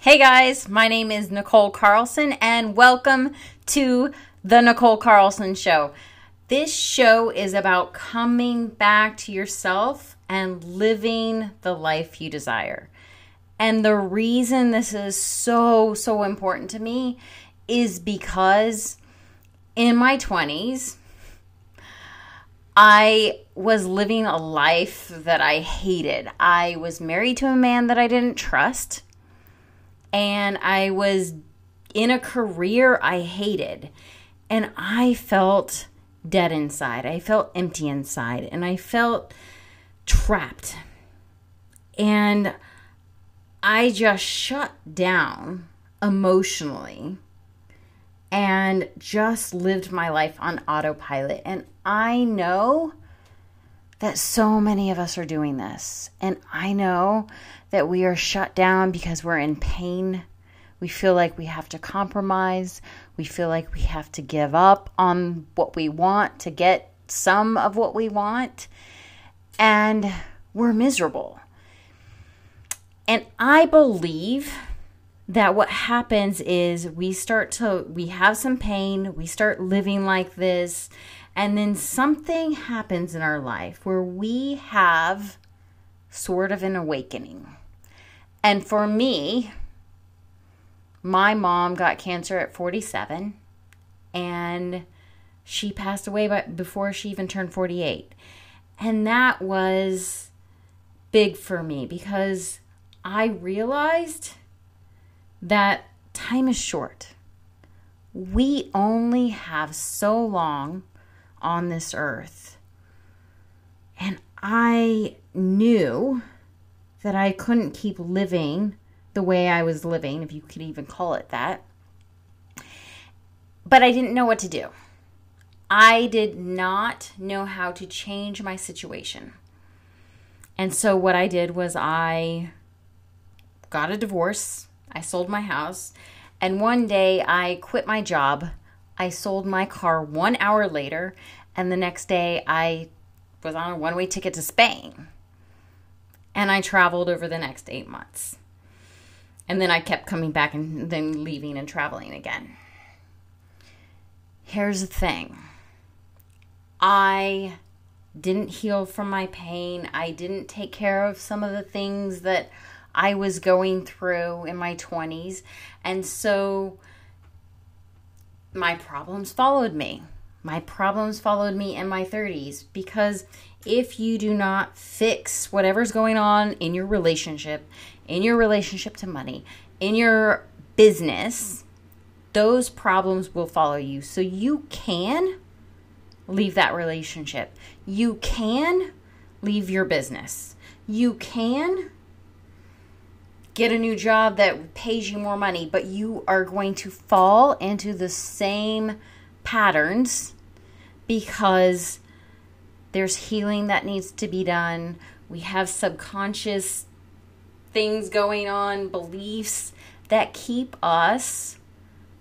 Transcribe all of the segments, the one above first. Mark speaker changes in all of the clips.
Speaker 1: Hey guys, my name is Nicole Carlson, and welcome to The Nicole Carlson Show. This show is about coming back to yourself and living the life you desire. And the reason this is so, so important to me is because in my 20s, I was living a life that I hated. I was married to a man that I didn't trust and I was in a career I hated. And I felt dead inside. I felt empty inside. And I felt trapped. And I just shut down emotionally and just lived my life on autopilot. And I know that so many of us are doing this. And I know that we are shut down because we're in pain. We feel like we have to compromise. We feel like we have to give up on what we want to get some of what we want. And we're miserable. And I believe that what happens is we start to, we have some pain, we start living like this, and then something happens in our life where we have sort of an awakening. And for me, my mom got cancer at 47 and she passed away by, before she even turned 48. And that was big for me because I realized that time is short. We only have so long on this earth. And I knew that I couldn't keep living the way I was living, if you could even call it that. But I didn't know what to do. I did not know how to change my situation. And so what I did was I got a divorce, I sold my house, and one day I quit my job. I sold my car 1 hour later, and the next day I was on a one-way ticket to Spain and I traveled over the next eight months. And then I kept coming back and then leaving and traveling again. Here's the thing I didn't heal from my pain, I didn't take care of some of the things that I was going through in my 20s. And so my problems followed me. My problems followed me in my 30s because if you do not fix whatever's going on in your relationship, in your relationship to money, in your business, those problems will follow you. So you can leave that relationship. You can leave your business. You can get a new job that pays you more money, but you are going to fall into the same patterns because there's healing that needs to be done. We have subconscious things going on, beliefs that keep us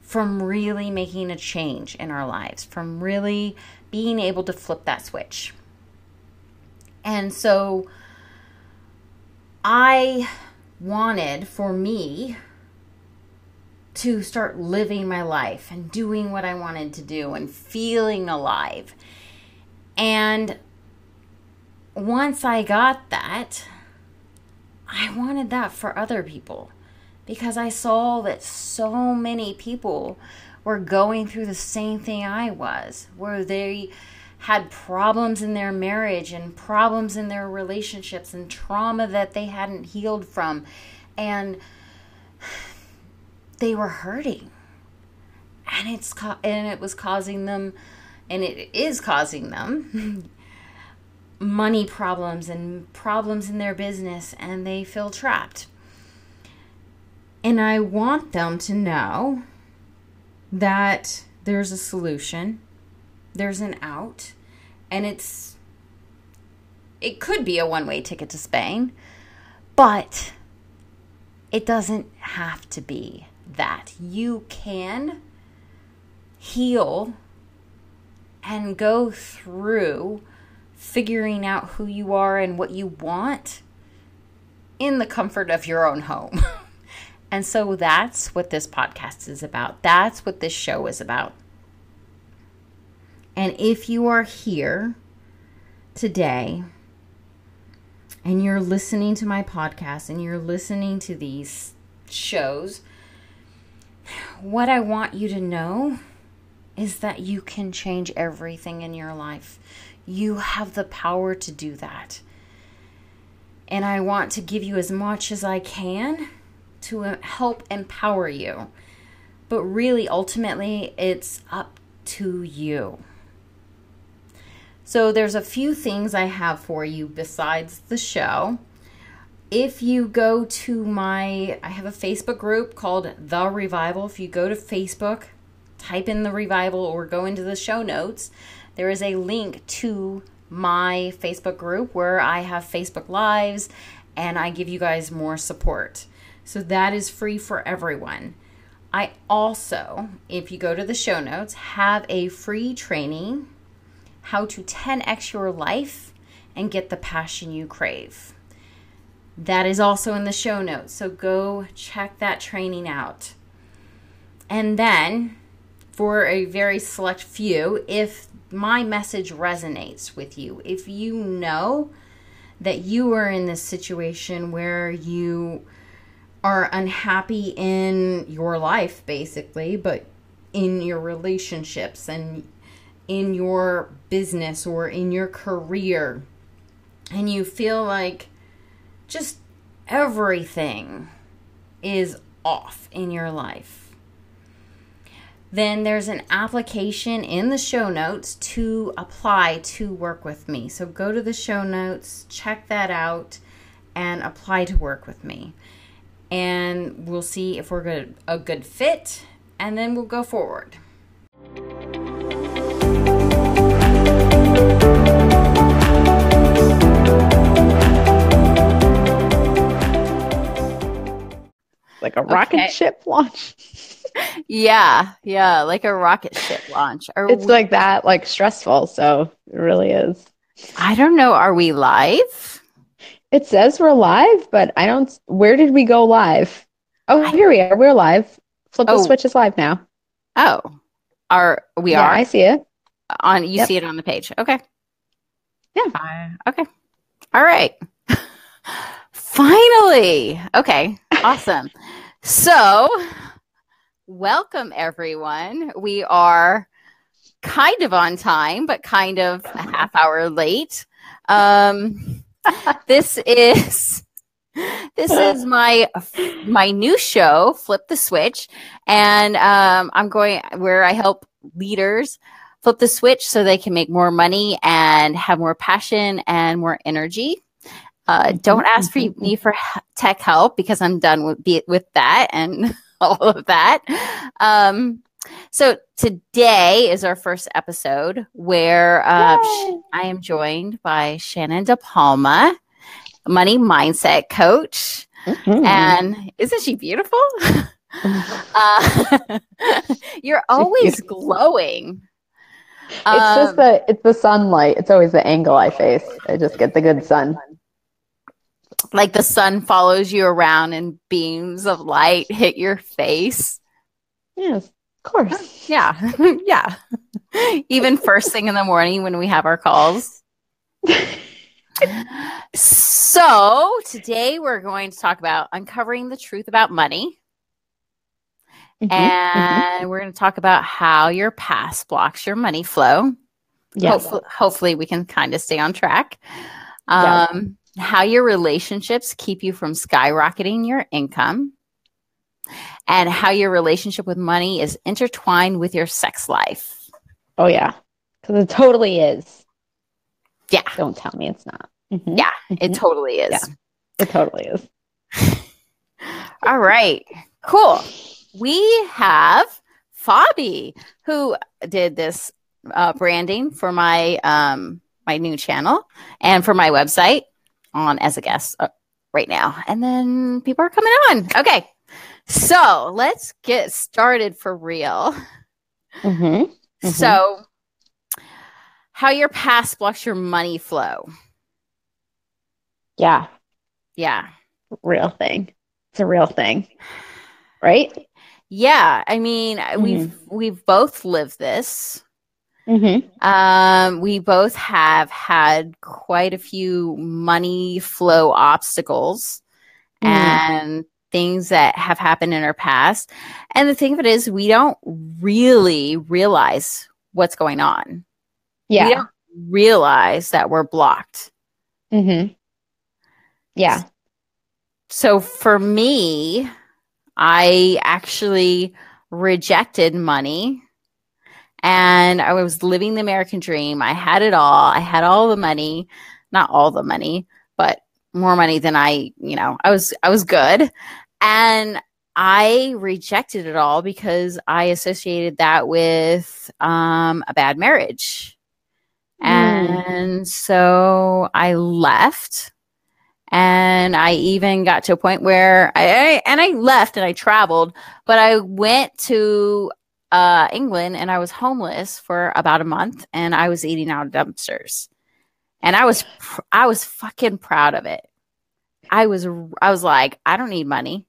Speaker 1: from really making a change in our lives, from really being able to flip that switch. And so I wanted for me to start living my life and doing what I wanted to do and feeling alive. And once I got that, I wanted that for other people because I saw that so many people were going through the same thing I was, where they had problems in their marriage and problems in their relationships and trauma that they hadn't healed from. And they were hurting. And it's and it was causing them and it is causing them money problems and problems in their business and they feel trapped. And I want them to know that there's a solution, there's an out, and it's it could be a one-way ticket to Spain, but it doesn't have to be that. You can heal and go through figuring out who you are and what you want in the comfort of your own home. And so that's what this podcast is about. That's what this show is about. And if you are here today and you're listening to my podcast and you're listening to these shows, what I want you to know is that you can change everything in your life. You have the power to do that. And I want to give you as much as I can to uh, help empower you. But really, ultimately, it's up to you. So, there's a few things I have for you besides the show. If you go to my, I have a Facebook group called The Revival. If you go to Facebook, type in The Revival or go into the show notes, there is a link to my Facebook group where I have Facebook Lives and I give you guys more support. So that is free for everyone. I also, if you go to the show notes, have a free training how to 10x your life and get the passion you crave. That is also in the show notes. So go check that training out. And then, for a very select few, if my message resonates with you, if you know that you are in this situation where you are unhappy in your life, basically, but in your relationships and in your business or in your career, and you feel like just everything is off in your life, then there's an application in the show notes to apply to work with me. So go to the show notes, check that out, and apply to work with me and we'll see if we're good, a good fit, and then we'll go forward.
Speaker 2: Like rocket okay. ship launch.
Speaker 1: yeah, yeah, like a rocket ship launch.
Speaker 2: Are it's we- like that, like stressful. So it really is.
Speaker 1: I don't know. Are we live?
Speaker 2: It says we're live, but I don't. Where did we go live? Oh, here we are. We're live. Flip oh. the switch is live now.
Speaker 1: Oh, are we
Speaker 2: yeah,
Speaker 1: are?
Speaker 2: I see it.
Speaker 1: On you yep. see it on the page. Okay.
Speaker 2: Yeah.
Speaker 1: Uh, okay. All right. Finally. Okay. Awesome. So, welcome everyone. We are kind of on time, but kind of a half hour late. Um this is this is my my new show flip the switch and um, i'm going where i help leaders flip the switch so they can make more money and have more passion and more energy uh, don't ask for me for tech help because i'm done with with that and all of that um, so today is our first episode where uh, I am joined by Shannon De Palma, money mindset coach. Mm-hmm. And isn't she beautiful? uh, you're always glowing.
Speaker 2: It's um, just the it's the sunlight. It's always the angle I face. I just get the good sun.
Speaker 1: Like the sun follows you around and beams of light hit your face.
Speaker 2: Yes of course.
Speaker 1: Yeah. yeah. Even first thing in the morning when we have our calls. so, today we're going to talk about uncovering the truth about money. Mm-hmm, and mm-hmm. we're going to talk about how your past blocks your money flow. Yes. Hopefully, hopefully we can kind of stay on track. Um, yeah. How your relationships keep you from skyrocketing your income and how your relationship with money is intertwined with your sex life.
Speaker 2: Oh, yeah. Because it totally is.
Speaker 1: Yeah.
Speaker 2: Don't tell me it's not.
Speaker 1: Mm-hmm. Yeah, it mm-hmm. totally is. Yeah,
Speaker 2: it totally is.
Speaker 1: All right. Cool. We have Fabi who did this uh, branding for my um, my new channel and for my website on as a guest uh, right now. And then people are coming on. Okay. So let's get started for real. Mm-hmm. Mm-hmm. So, how your past blocks your money flow.
Speaker 2: Yeah.
Speaker 1: Yeah.
Speaker 2: Real thing. It's a real thing. right?
Speaker 1: Yeah, I mean, mm-hmm. we've we've both lived this.
Speaker 2: Mm-hmm.
Speaker 1: Um, we both have had quite a few money flow obstacles mm. and things that have happened in our past. And the thing of it is, we don't really realize what's going on.
Speaker 2: Yeah.
Speaker 1: We don't realize that we're blocked.
Speaker 2: Mm-hmm. Yeah.
Speaker 1: So for me, I actually rejected money and I was living the American dream. I had it all. I had all the money, not all the money, but more money than I, you know, I was I was good. And I rejected it all because I associated that with um, a bad marriage. Mm. And so I left. And I even got to a point where I, I, and I left and I traveled, but I went to uh, England and I was homeless for about a month and I was eating out of dumpsters. And I was pr- I was fucking proud of it. I was I was like, I don't need money.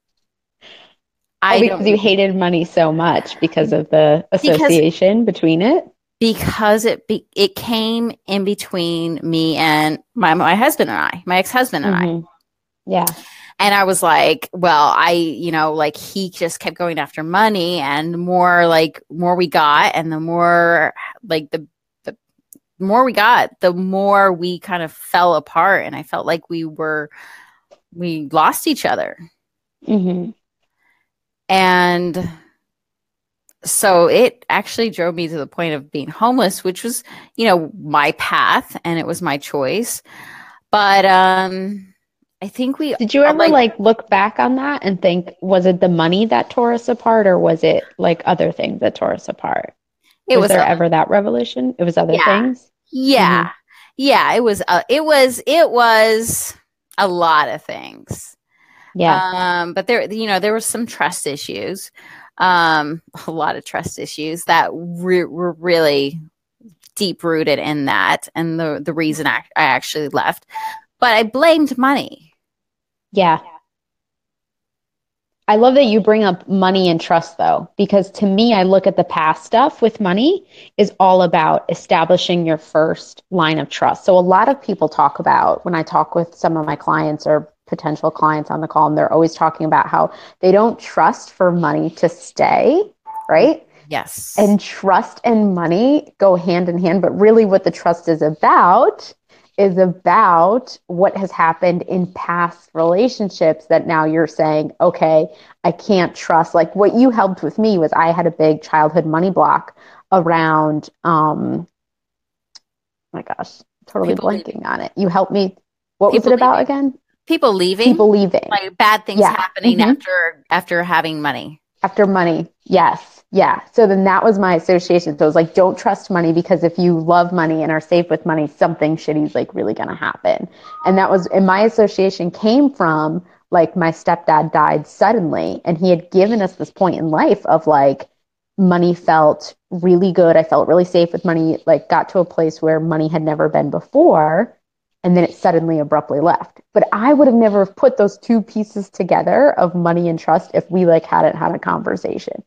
Speaker 2: I oh, because you hated money so much because of the association because, between it.
Speaker 1: Because it be, it came in between me and my my husband and I, my ex husband and mm-hmm.
Speaker 2: I. Yeah.
Speaker 1: And I was like, well, I, you know, like he just kept going after money and more like more we got and the more like the the more we got, the more we kind of fell apart and I felt like we were we lost each other.
Speaker 2: Mm-hmm.
Speaker 1: And so it actually drove me to the point of being homeless, which was, you know, my path and it was my choice. But um I think we
Speaker 2: Did you ever like, like, look back on that and think was it the money that tore us apart or was it like other things that tore us apart? It was, was there ever that revelation? It was other
Speaker 1: yeah.
Speaker 2: things?
Speaker 1: Yeah. Mm-hmm. Yeah, it was uh, it was it was a lot of things.
Speaker 2: Yeah.
Speaker 1: Um but there you know there were some trust issues. Um a lot of trust issues that re- were really deep rooted in that and the the reason I, I actually left. But I blamed money
Speaker 2: yeah. I love that you bring up money and trust though, because to me, I look at the past stuff with money is all about establishing your first line of trust. So a lot of people talk about when I talk with some of my clients or potential clients on the call, and they're always talking about how they don't trust for money to stay, right?
Speaker 1: Yes.
Speaker 2: And trust and money go hand in hand, but really what the trust is about is about what has happened in past relationships that now you're saying, okay, I can't trust. Like what you helped with me was I had a big childhood money block around, um, oh my gosh, totally people blanking leaving. on it. You helped me. What people was it about leaving. again?
Speaker 1: People leaving.
Speaker 2: People leaving.
Speaker 1: Like bad things yeah. happening mm-hmm. after after having money.
Speaker 2: After money, yes. Yeah. So then that was my association. So it was like, don't trust money because if you love money and are safe with money, something shitty is like really going to happen. And that was, and my association came from like my stepdad died suddenly and he had given us this point in life of like, money felt really good. I felt really safe with money, like got to a place where money had never been before. And then it suddenly abruptly left. But I would have never put those two pieces together of money and trust if we like hadn't had a conversation.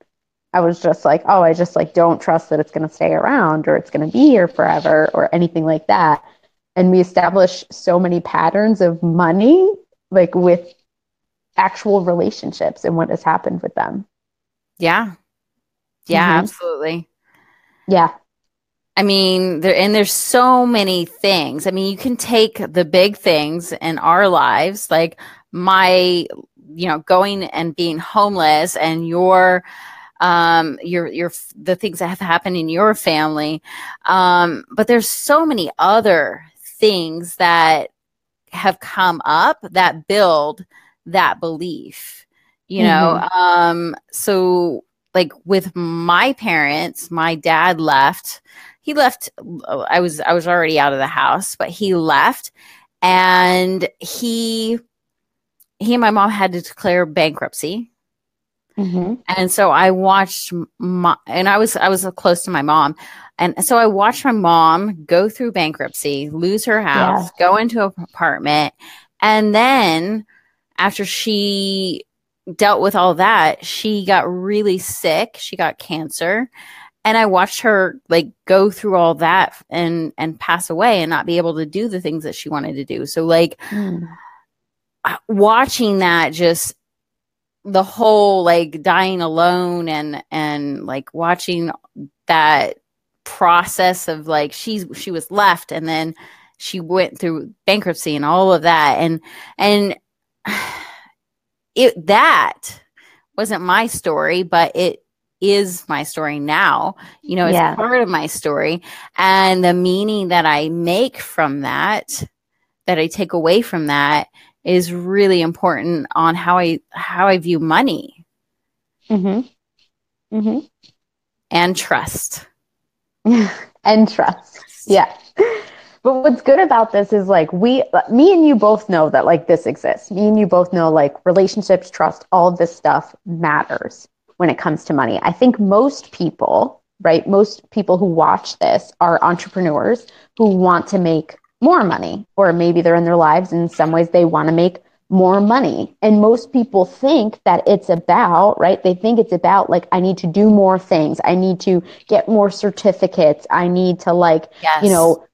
Speaker 2: I was just like, oh, I just like don't trust that it's going to stay around or it's going to be here forever or anything like that. And we establish so many patterns of money, like with actual relationships and what has happened with them.
Speaker 1: Yeah. Yeah, mm-hmm. absolutely.
Speaker 2: Yeah.
Speaker 1: I mean, there and there's so many things. I mean, you can take the big things in our lives, like my, you know, going and being homeless and your um, your your the things that have happened in your family. Um, but there's so many other things that have come up that build that belief. You know, mm-hmm. um, so like with my parents, my dad left. He left. I was I was already out of the house, but he left, and he he and my mom had to declare bankruptcy
Speaker 2: Mm-hmm.
Speaker 1: And so I watched my, and I was, I was close to my mom. And so I watched my mom go through bankruptcy, lose her house, yeah. go into an apartment. And then after she dealt with all that, she got really sick. She got cancer. And I watched her like go through all that and and pass away and not be able to do the things that she wanted to do. So like mm. watching that just the whole like dying alone and and like watching that process of like she's she was left and then she went through bankruptcy and all of that and and it that wasn't my story but it is my story now you know it's yeah. part of my story. And the meaning that i make from that that i take away from that is really important on how i how i view money.
Speaker 2: Mm-hmm. Mm-hmm.
Speaker 1: And trust.
Speaker 2: And trust. Yeah. But what's good about this is like we, me and you both know that like this exists. Me and you both know like relationships, trust, all of this stuff matters when it comes to money. I think most people, right, most people who watch this are entrepreneurs who want to make more money, or maybe they're in their lives in some ways they want to make more money. And most people think that it's about, right? They think it's about like, I need to do more things. I need to get more certificates. I need to like, yes. you know,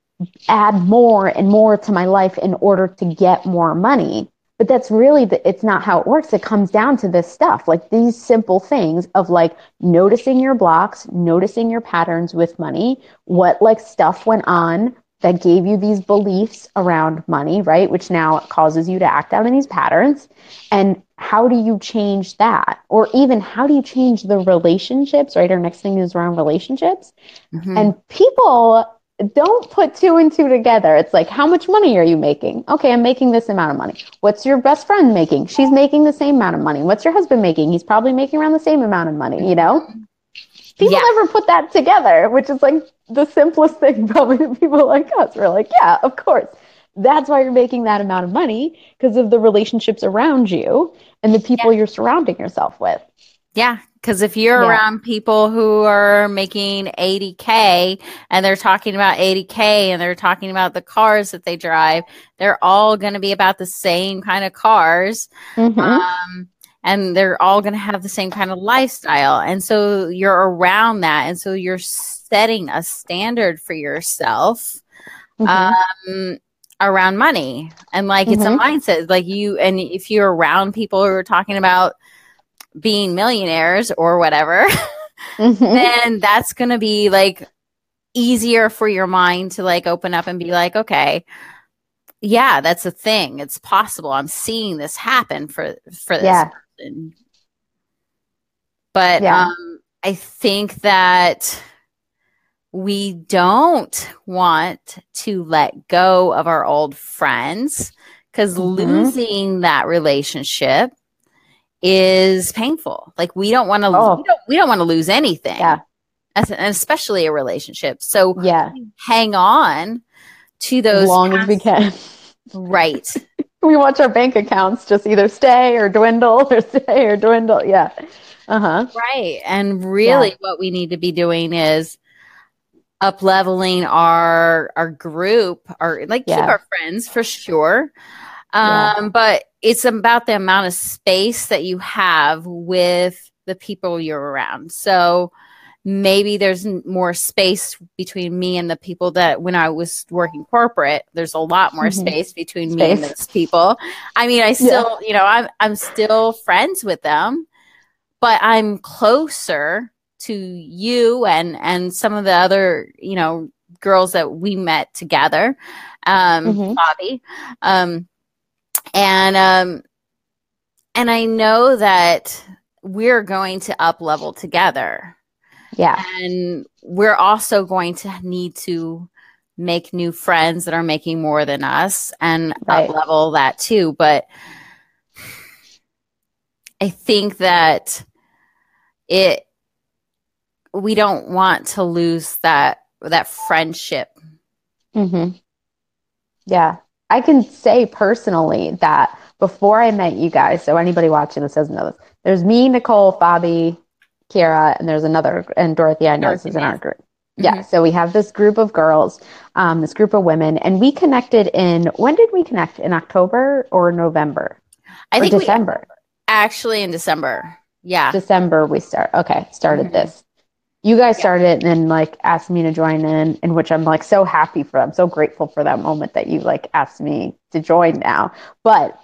Speaker 2: add more and more to my life in order to get more money. But that's really the, it's not how it works. It comes down to this stuff, like these simple things of like noticing your blocks, noticing your patterns with money, what like stuff went on that gave you these beliefs around money, right? Which now causes you to act out in these patterns. And how do you change that? Or even how do you change the relationships, right? Our next thing is around relationships. Mm-hmm. And people don't put two and two together. It's like, how much money are you making? Okay, I'm making this amount of money. What's your best friend making? She's making the same amount of money. What's your husband making? He's probably making around the same amount of money, you know? People yeah. never put that together, which is like the simplest thing probably to people like us. We're like, yeah, of course. That's why you're making that amount of money because of the relationships around you and the people yeah. you're surrounding yourself with.
Speaker 1: Yeah, because if you're yeah. around people who are making 80K and they're talking about 80K and they're talking about the cars that they drive, they're all going to be about the same kind of cars. Mm-hmm. Um, and they're all going to have the same kind of lifestyle. And so you're around that. And so you're setting a standard for yourself. Mm-hmm. Um, around money and like mm-hmm. it's a mm-hmm. mindset like you and if you're around people who are talking about being millionaires or whatever, mm-hmm. then that's going to be like easier for your mind to like open up and be like, okay, yeah, that's a thing. It's possible. I'm seeing this happen for for this yeah. person. But yeah. um, I think that we don't want to let go of our old friends because mm-hmm. losing that relationship is painful. Like we don't want to oh. we don't, we don't want to lose anything.
Speaker 2: Yeah.
Speaker 1: As, and especially a relationship. So
Speaker 2: yeah,
Speaker 1: hang on to those
Speaker 2: as long past, as we can.
Speaker 1: Right.
Speaker 2: we watch our bank accounts just either stay or dwindle or stay or dwindle. Yeah. Uh-huh.
Speaker 1: Right. And really yeah. what we need to be doing is up leveling our our group, our like yeah. keep our friends for sure. Um, yeah. but it's about the amount of space that you have with the people you're around. So maybe there's more space between me and the people that when I was working corporate, there's a lot more mm-hmm. space between space. me and those people. I mean, I still, yeah. you know, I'm I'm still friends with them, but I'm closer to you and and some of the other, you know, girls that we met together. Um, mm-hmm. Bobby. Um, and um and i know that we're going to up level together.
Speaker 2: Yeah.
Speaker 1: And we're also going to need to make new friends that are making more than us and right. up level that too. But i think that it we don't want to lose that that friendship.
Speaker 2: Mm-hmm. yeah I can say personally that before I met you guys, so anybody watching this doesn't know this, there's me, Nicole, Bobby, Kira, and there's another, and Dorothy, I know this is in our group. Mm-hmm. Yeah, so we have this group of girls, um, this group of women, and we connected in, when did we connect? In October or November?
Speaker 1: I
Speaker 2: or
Speaker 1: think
Speaker 2: December.
Speaker 1: Actually, in December. Yeah.
Speaker 2: December we start. Okay, started mm-hmm. this. You guys yeah. started it and then like asked me to join in, in which I'm like so happy for. I'm so grateful for that moment that you like asked me to join now. But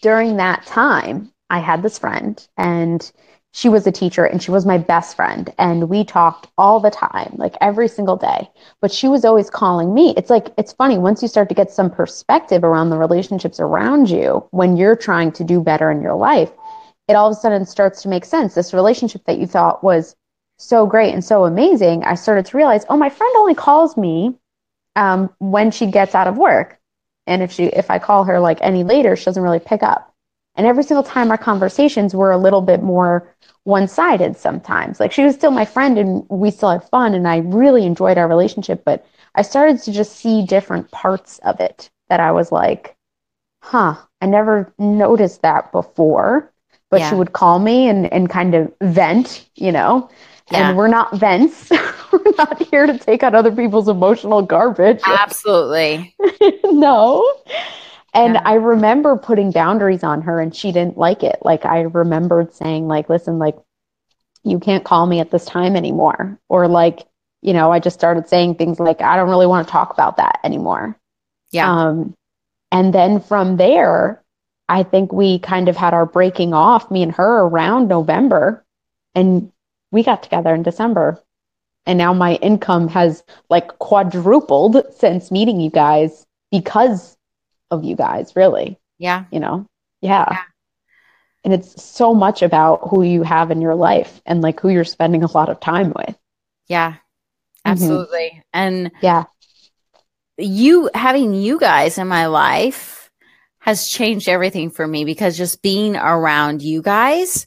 Speaker 2: during that time, I had this friend and she was a teacher and she was my best friend and we talked all the time like every single day but she was always calling me it's like it's funny once you start to get some perspective around the relationships around you when you're trying to do better in your life it all of a sudden starts to make sense this relationship that you thought was so great and so amazing i started to realize oh my friend only calls me um, when she gets out of work and if she if i call her like any later she doesn't really pick up and every single time our conversations were a little bit more one sided sometimes. Like she was still my friend and we still had fun and I really enjoyed our relationship, but I started to just see different parts of it that I was like, huh, I never noticed that before. But yeah. she would call me and, and kind of vent, you know. Yeah. And we're not vents. we're not here to take out other people's emotional garbage.
Speaker 1: Absolutely.
Speaker 2: no. And yeah. I remember putting boundaries on her and she didn't like it. Like I remembered saying like, listen, like you can't call me at this time anymore. Or like, you know, I just started saying things like, I don't really want to talk about that anymore.
Speaker 1: Yeah.
Speaker 2: Um, and then from there, I think we kind of had our breaking off, me and her around November. And we got together in December. And now my income has like quadrupled since meeting you guys because of you guys, really.
Speaker 1: Yeah.
Speaker 2: You know? Yeah. yeah. And it's so much about who you have in your life and like who you're spending a lot of time with.
Speaker 1: Yeah. Mm-hmm. Absolutely. Mm-hmm. And
Speaker 2: yeah.
Speaker 1: You having you guys in my life has changed everything for me because just being around you guys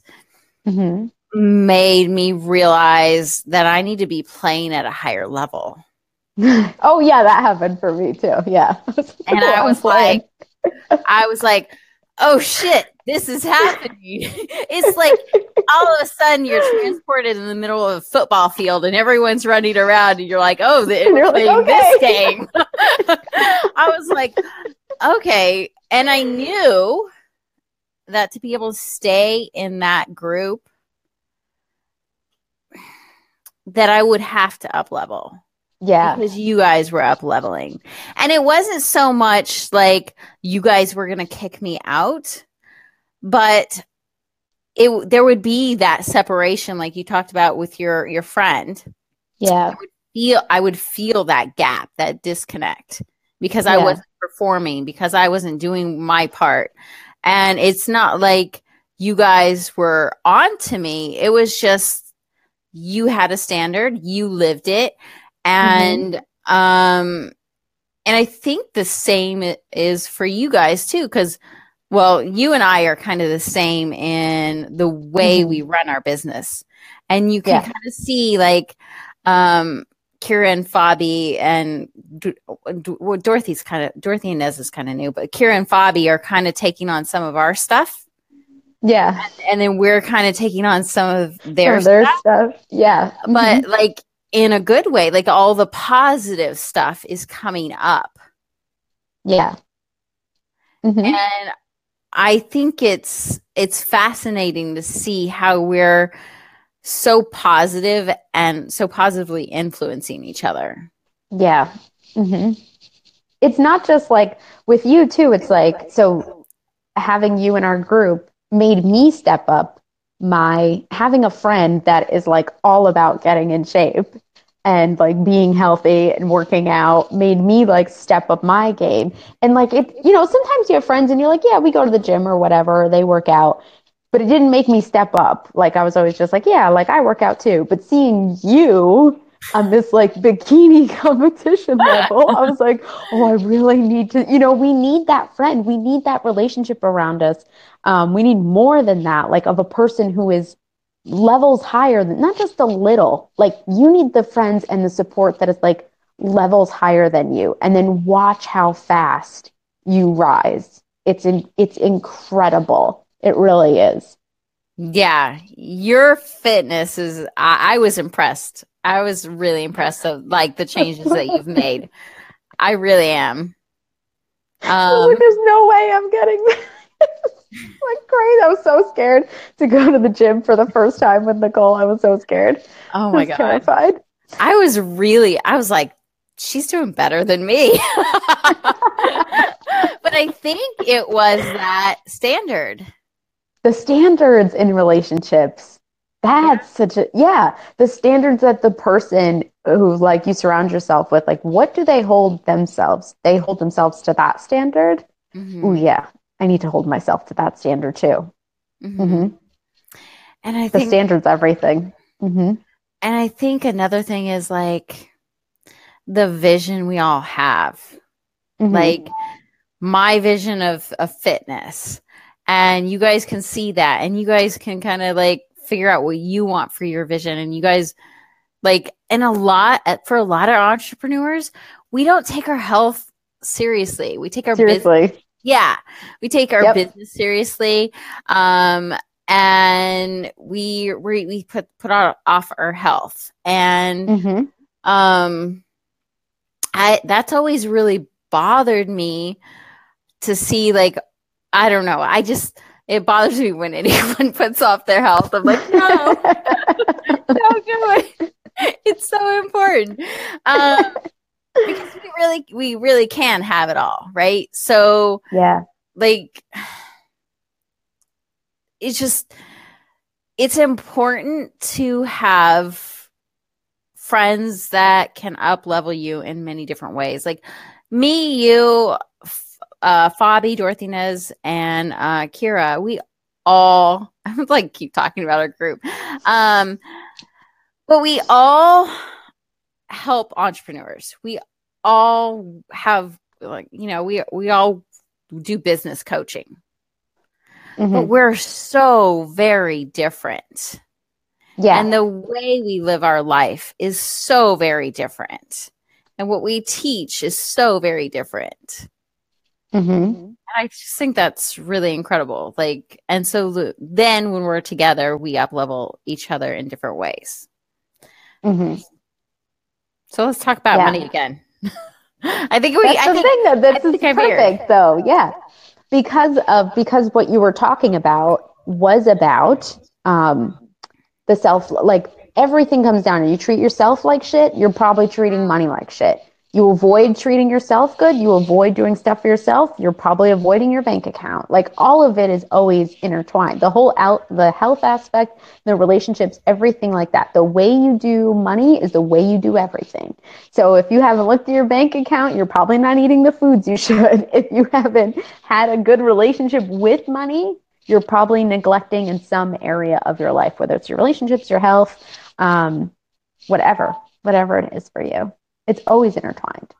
Speaker 1: mm-hmm. Made me realize that I need to be playing at a higher level.
Speaker 2: oh yeah, that happened for me too. Yeah.
Speaker 1: and I was like, I was like, oh shit, this is happening. it's like all of a sudden you're transported in the middle of a football field and everyone's running around and you're like, oh, they're playing like, okay. this game. I was like, okay. And I knew that to be able to stay in that group that I would have to up level
Speaker 2: yeah.
Speaker 1: Because you guys were up leveling. And it wasn't so much like you guys were going to kick me out, but it there would be that separation like you talked about with your your friend.
Speaker 2: Yeah. I
Speaker 1: would feel I would feel that gap, that disconnect because I wasn't performing, because I wasn't doing my part. And it's not like you guys were on to me. It was just you had a standard, you lived it, and mm-hmm. um and i think the same is for you guys too because well you and i are kind of the same in the way mm-hmm. we run our business and you can yeah. kind of see like um Kira and Fabi and well, Dorothy's kind of Dorothy and Nez is kind of new, but Kira and Fabi are kind of taking on some of our stuff.
Speaker 2: Yeah.
Speaker 1: And, and then we're kind of taking on some of their,
Speaker 2: some of their stuff. stuff. Yeah.
Speaker 1: But mm-hmm. like in a good way like all the positive stuff is coming up
Speaker 2: yeah
Speaker 1: mm-hmm. and i think it's it's fascinating to see how we're so positive and so positively influencing each other
Speaker 2: yeah mm-hmm. it's not just like with you too it's like so having you in our group made me step up my having a friend that is like all about getting in shape and like being healthy and working out made me like step up my game. And like it, you know, sometimes you have friends and you're like, yeah, we go to the gym or whatever, they work out. But it didn't make me step up. Like I was always just like, yeah, like I work out too. But seeing you on this like bikini competition level, I was like, oh, I really need to, you know, we need that friend. We need that relationship around us um, we need more than that, like of a person who is levels higher than not just a little. Like you need the friends and the support that is like levels higher than you, and then watch how fast you rise. It's in, it's incredible. It really is.
Speaker 1: Yeah, your fitness is. I, I was impressed. I was really impressed of like the changes that you've made. I really am.
Speaker 2: Um, There's no way I'm getting like crazy. I was so scared to go to the gym for the first time with Nicole. I was so scared.
Speaker 1: Oh my god.
Speaker 2: Terrified.
Speaker 1: I was really I was like she's doing better than me. but I think it was that standard.
Speaker 2: The standards in relationships. That's such a yeah, the standards that the person who like you surround yourself with like what do they hold themselves? They hold themselves to that standard. Mm-hmm. Oh yeah, I need to hold myself to that standard too. Mm-hmm. Mm-hmm.
Speaker 1: And I think
Speaker 2: the
Speaker 1: think
Speaker 2: standards everything. Mm-hmm.
Speaker 1: And I think another thing is like the vision we all have. Mm-hmm. Like my vision of, of fitness. And you guys can see that. And you guys can kind of like figure out what you want for your vision. And you guys like and a lot for a lot of entrepreneurs, we don't take our health seriously. We take our
Speaker 2: seriously.
Speaker 1: business yeah we take our yep. business seriously um and we we, we put put off our health and mm-hmm. um i that's always really bothered me to see like i don't know i just it bothers me when anyone puts off their health. I'm like no. Don't do it it's so important. Um because we really we really can have it all, right? So
Speaker 2: yeah,
Speaker 1: like it's just it's important to have friends that can up level you in many different ways. Like me, you, uh, Fabi, Dorothy Nez, and uh, Kira, we all I'm like keep talking about our group. Um, but we all help entrepreneurs. We all have like you know we we all do business coaching. Mm-hmm. But we're so very different.
Speaker 2: Yeah.
Speaker 1: And the way we live our life is so very different. And what we teach is so very different. Mm-hmm. I just think that's really incredible. Like, and so then when we're together, we up level each other in different ways. Mm-hmm. So let's talk about yeah. money again. I think we.
Speaker 2: That's
Speaker 1: I
Speaker 2: the
Speaker 1: think,
Speaker 2: thing that this is perfect, though. Yeah, because of because what you were talking about was about um, the self. Like everything comes down to you treat yourself like shit. You're probably treating money like shit you avoid treating yourself good you avoid doing stuff for yourself you're probably avoiding your bank account. Like all of it is always intertwined. The whole out the health aspect the relationships everything like that. The way you do money is the way you do everything. So if you haven't looked at your bank account you're probably not eating the foods you should. If you haven't had a good relationship with money you're probably neglecting in some area of your life whether it's your relationships your health um, whatever whatever it is for you it's always intertwined.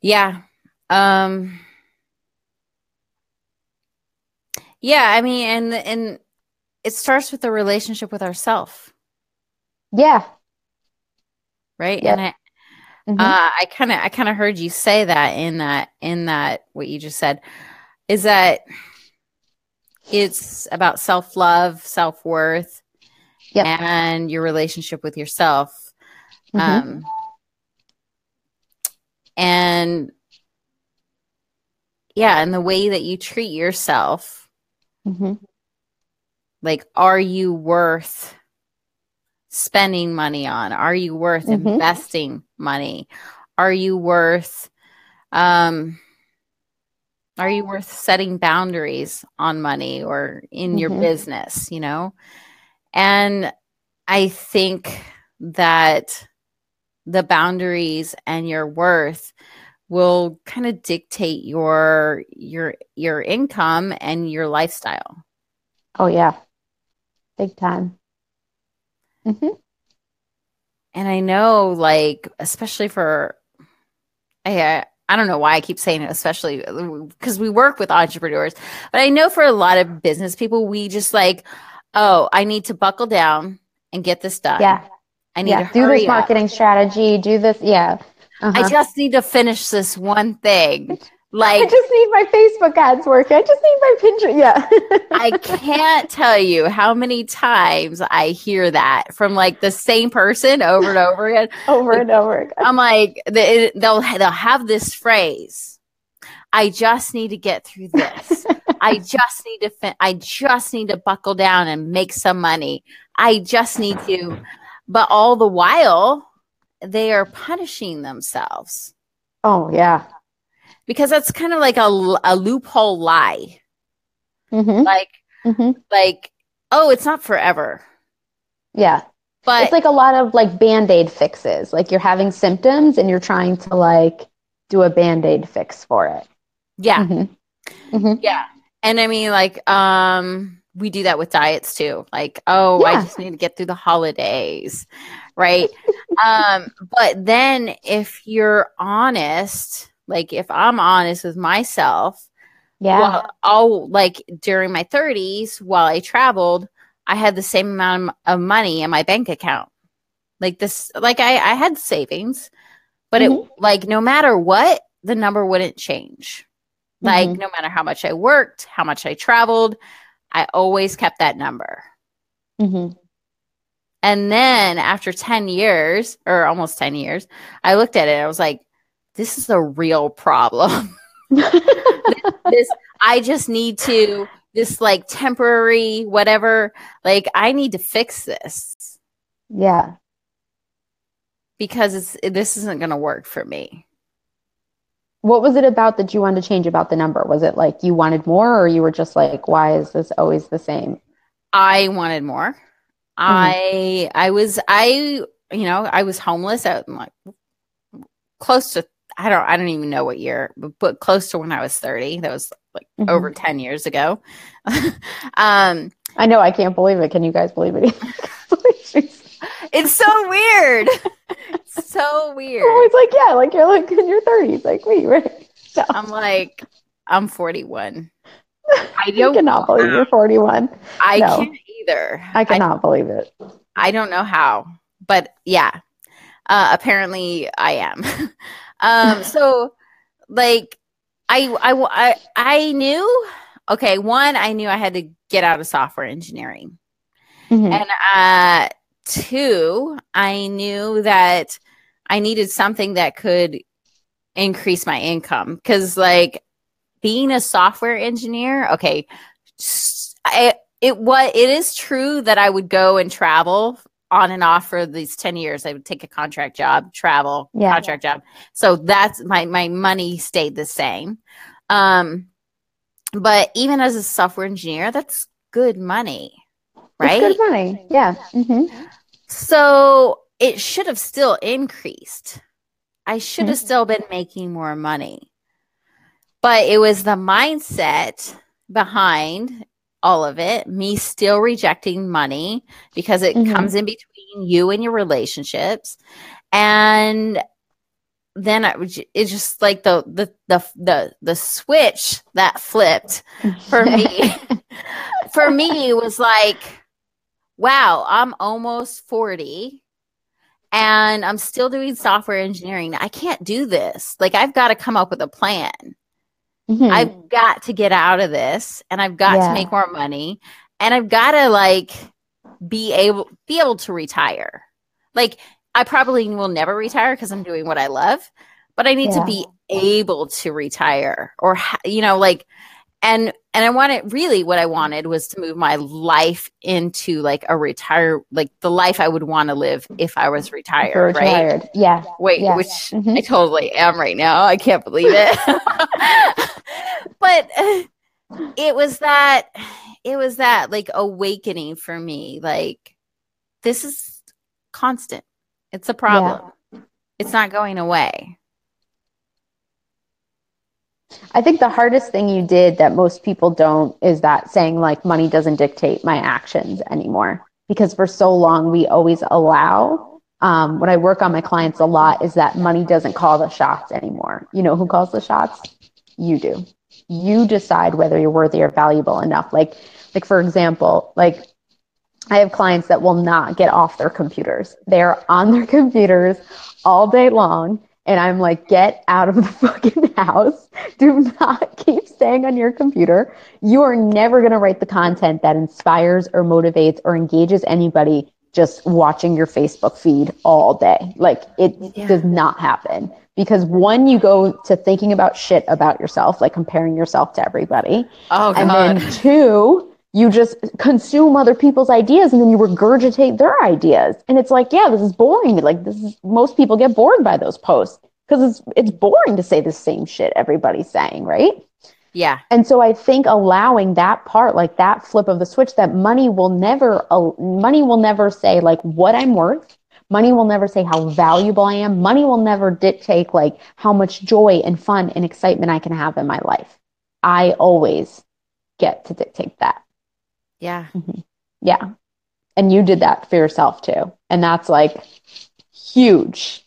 Speaker 1: Yeah. Um Yeah, I mean and and it starts with the relationship with ourself.
Speaker 2: Yeah.
Speaker 1: Right? Yep. And I mm-hmm. uh, I kind of I kind of heard you say that in that in that what you just said is that it's about self-love, self-worth, yep. and your relationship with yourself. Mm-hmm. Um and yeah and the way that you treat yourself mm-hmm. like are you worth spending money on are you worth mm-hmm. investing money are you worth um are you worth setting boundaries on money or in mm-hmm. your business you know and i think that the boundaries and your worth will kind of dictate your your your income and your lifestyle.
Speaker 2: Oh yeah. Big time.
Speaker 1: Mm-hmm. And I know like especially for I I don't know why I keep saying it, especially because we work with entrepreneurs. But I know for a lot of business people, we just like, oh, I need to buckle down and get this done.
Speaker 2: Yeah.
Speaker 1: I need
Speaker 2: yeah,
Speaker 1: to
Speaker 2: do this
Speaker 1: up.
Speaker 2: marketing strategy. Do this. Yeah.
Speaker 1: Uh-huh. I just need to finish this one thing. Like
Speaker 2: I just need my Facebook ads working. I just need my Pinterest. Yeah.
Speaker 1: I can't tell you how many times I hear that from like the same person over and over again.
Speaker 2: over and over again.
Speaker 1: I'm like they'll they'll have this phrase. I just need to get through this. I just need to fin- I just need to buckle down and make some money. I just need to but all the while they are punishing themselves.
Speaker 2: Oh, yeah.
Speaker 1: Because that's kind of like a, a loophole lie.
Speaker 2: Mm-hmm.
Speaker 1: Like
Speaker 2: Mm-hmm.
Speaker 1: like oh, it's not forever.
Speaker 2: Yeah.
Speaker 1: But
Speaker 2: it's like a lot of like band-aid fixes. Like you're having symptoms and you're trying to like do a band-aid fix for it.
Speaker 1: yeah.
Speaker 2: Mhm. Mhm.
Speaker 1: Yeah. And I mean, like, um, we do that with diets too. Like, oh, I just need to get through the holidays. Right. um, but then if you're honest, like if I'm honest with myself,
Speaker 2: Yeah.
Speaker 1: well, I'll like during my 30s while I traveled, I had the same amount of money in my bank account. Like this, like I, I had savings, but
Speaker 2: Mhm.
Speaker 1: it like no matter what, the number wouldn't change. Like
Speaker 2: Mhm.
Speaker 1: no matter how much I worked, how much I traveled, I always kept that number.
Speaker 2: Mhm.
Speaker 1: And then after 10 years or almost 10 years, I looked at it. I was like, this is a real problem. this I just need to this like temporary whatever, like I need to fix this
Speaker 2: yeah.
Speaker 1: because it's this isn't going to work for me.
Speaker 2: What was it about that you wanted to change about the number? Was it like you wanted more or you were just like, why is this always the same?
Speaker 1: I wanted more. I I was I you know I was homeless at like close to I don't I don't even know what year but, but close to when I was 30 that was like
Speaker 2: Mhm.
Speaker 1: over 10 years ago um
Speaker 2: I know, I can't believe it. Can you guys believe it?
Speaker 1: it's so weird It's so weird
Speaker 2: always like, yeah, like you're like in your 30s, like me, right? So,
Speaker 1: I'm like I'm 41 I
Speaker 2: I
Speaker 1: don't
Speaker 2: cannot believe you're 41.
Speaker 1: I
Speaker 2: no.
Speaker 1: can't either
Speaker 2: I cannot believe it.
Speaker 1: I don't know how, but yeah, uh, apparently I am. um, so like I, I, I, I knew, okay, one, I knew I had to get out of software engineering.
Speaker 2: Mhm.
Speaker 1: And uh, two, I knew that I needed something that could increase my income because, like, being a software engineer, okay, I, it what it is true that I would go and travel on and off for these 10 years. I would take a contract job, travel,
Speaker 2: Yeah.
Speaker 1: contract job. So that's my my money stayed the same. Um but even as a software engineer, that's good money. Right?
Speaker 2: It's good money. Yeah. hmm
Speaker 1: So it should have still increased. I should have
Speaker 2: Mhm.
Speaker 1: still been making more money. But it was the mindset behind all of it, me still rejecting money because it
Speaker 2: Mhm.
Speaker 1: comes in between you and your relationships. And then I, it's just like the, the the the the switch that flipped for me for me was like wow i'm almost 40 and i'm still doing software engineering i can't do this like i've got to come up with a plan
Speaker 2: Mhm.
Speaker 1: i've got to get out of this and i've got
Speaker 2: Yeah.
Speaker 1: to make more money and i've got to like be able be able to retire like i probably will never retire because i'm doing what i love but i need
Speaker 2: Yeah.
Speaker 1: to be able to retire or you know like and and i wanted really what i wanted was to move my life into like a retire like the life i would want to live if i was
Speaker 2: you're
Speaker 1: retired right
Speaker 2: retired. Yeah.
Speaker 1: wait
Speaker 2: Yeah.
Speaker 1: which
Speaker 2: Mhm.
Speaker 1: i totally am right now i can't believe it but it was that it was that like awakening for me like this is constant it's a problem it's not going away
Speaker 2: I think the hardest thing you did that most people don't is that saying like money doesn't dictate my actions anymore. Because for so long we always allow. Um, what I work on my clients a lot is that money doesn't call the shots anymore. You know who calls the shots? You do. You decide whether you're worthy or valuable enough. Like, like for example, like I have clients that will not get off their computers. They're on their computers all day long. And I'm like, get out of the fucking house. Do not keep staying on your computer. You are never going to write the content that inspires or motivates or engages anybody just watching your Facebook feed all day. Like it
Speaker 1: Yeah.
Speaker 2: does not happen because one, you go to thinking about shit about yourself, like comparing yourself to everybody.
Speaker 1: Oh
Speaker 2: And
Speaker 1: god.
Speaker 2: then two, you just consume other people's ideas and then you regurgitate their ideas. And it's like, yeah, this is boring. Like this is most people get bored by those posts because it's it's boring to say the same shit everybody's saying, right?
Speaker 1: yeah.
Speaker 2: And so I think allowing that part, like that flip of the switch, that money will never, uh, money will never say like what I'm worth. Money will never say how valuable I am. Money will never dictate like how much joy and fun and excitement I can have in my life. I always get to dictate that.
Speaker 1: Yeah. Mm-hmm.
Speaker 2: Yeah. And you did that for yourself too. And that's like huge,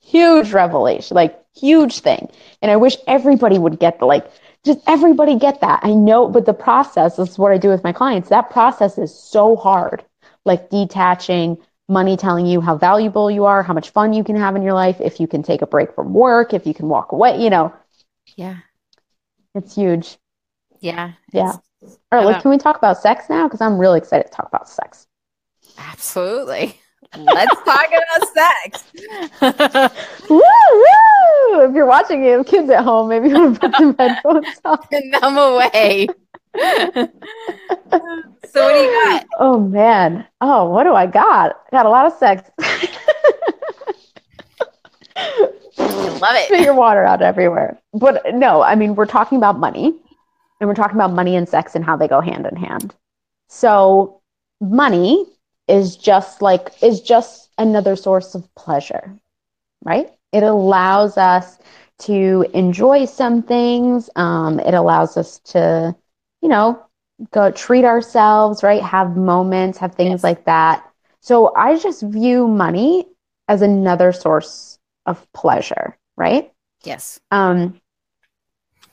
Speaker 2: huge revelation, like huge thing. And I wish everybody would get the like, just everybody get that. I know, but the process this is what I do with my clients. That process is so hard. Like detaching money telling you how valuable you are, how much fun you can have in your life, if you can take a break from work, if you can walk away, you know,
Speaker 1: Yeah.
Speaker 2: it's huge.
Speaker 1: Yeah.
Speaker 2: Yeah. All right, like, can we talk about sex now? Because I'm really excited to talk about sex.
Speaker 1: Absolutely. Let's talk about sex.
Speaker 2: Woo, woo! If you're watching it, with kids at home, maybe you want to put some headphones on.
Speaker 1: And numb away. so what do you got?
Speaker 2: Oh man. Oh, what do I got? I got a lot of sex.
Speaker 1: Love it.
Speaker 2: Spit
Speaker 1: it.
Speaker 2: your water out everywhere. But no, I mean, we're talking about money and we're talking about money and sex and how they go hand in hand. So, money is just like, is just another source of pleasure, right? It allows us to enjoy some things. Um, it allows us to, you know, go treat ourselves, right? Have moments, have things
Speaker 1: Yes.
Speaker 2: like that. So, I just view money as another source of pleasure, right?
Speaker 1: Yes.
Speaker 2: Um,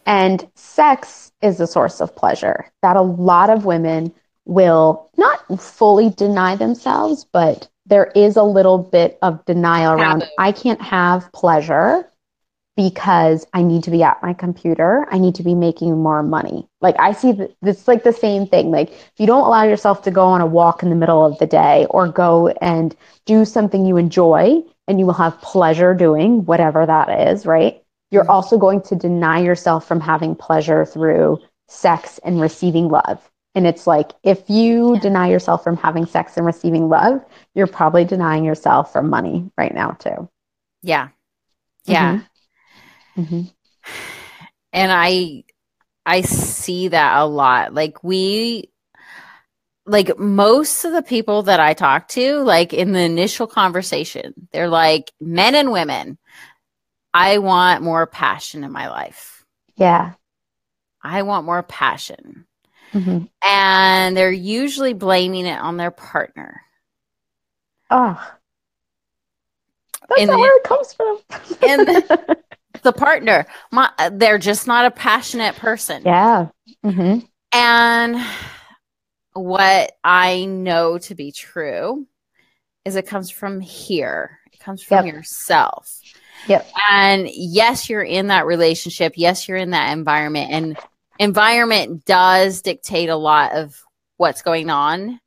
Speaker 2: and sex is a source of pleasure that a lot of women will not fully deny themselves, but there is a little bit of denial around
Speaker 1: Taboo.
Speaker 2: I can't have pleasure because I need to be at my computer. I need to be making more money. Like I see th- this like the same thing. Like if you don't allow yourself to go on a walk in the middle of the day or go and do something you enjoy and you will have pleasure doing whatever that is, right? You're also going to deny yourself from having pleasure through sex and receiving love. And it's like if you
Speaker 1: Yeah.
Speaker 2: deny yourself from having sex and receiving love, you're probably denying yourself from money right now too.
Speaker 1: Yeah. Yeah.
Speaker 2: hmm
Speaker 1: and i i see that a lot like we like most of the people that i talk to like in the initial conversation they're like men and women i want more passion in my life
Speaker 2: Yeah.
Speaker 1: i want more passion
Speaker 2: hmm
Speaker 1: and they're usually blaming it on their partner
Speaker 2: Oh, that's
Speaker 1: And
Speaker 2: not
Speaker 1: the-
Speaker 2: where it comes from.
Speaker 1: and the partner my, they're just not a passionate person
Speaker 2: yeah. hmm
Speaker 1: And what I know to be true is it comes from here. It comes from
Speaker 2: Yep.
Speaker 1: yourself.
Speaker 2: Yep.
Speaker 1: And yes, you're in that relationship. Yes, you're in that environment. And environment does dictate a lot of what's going on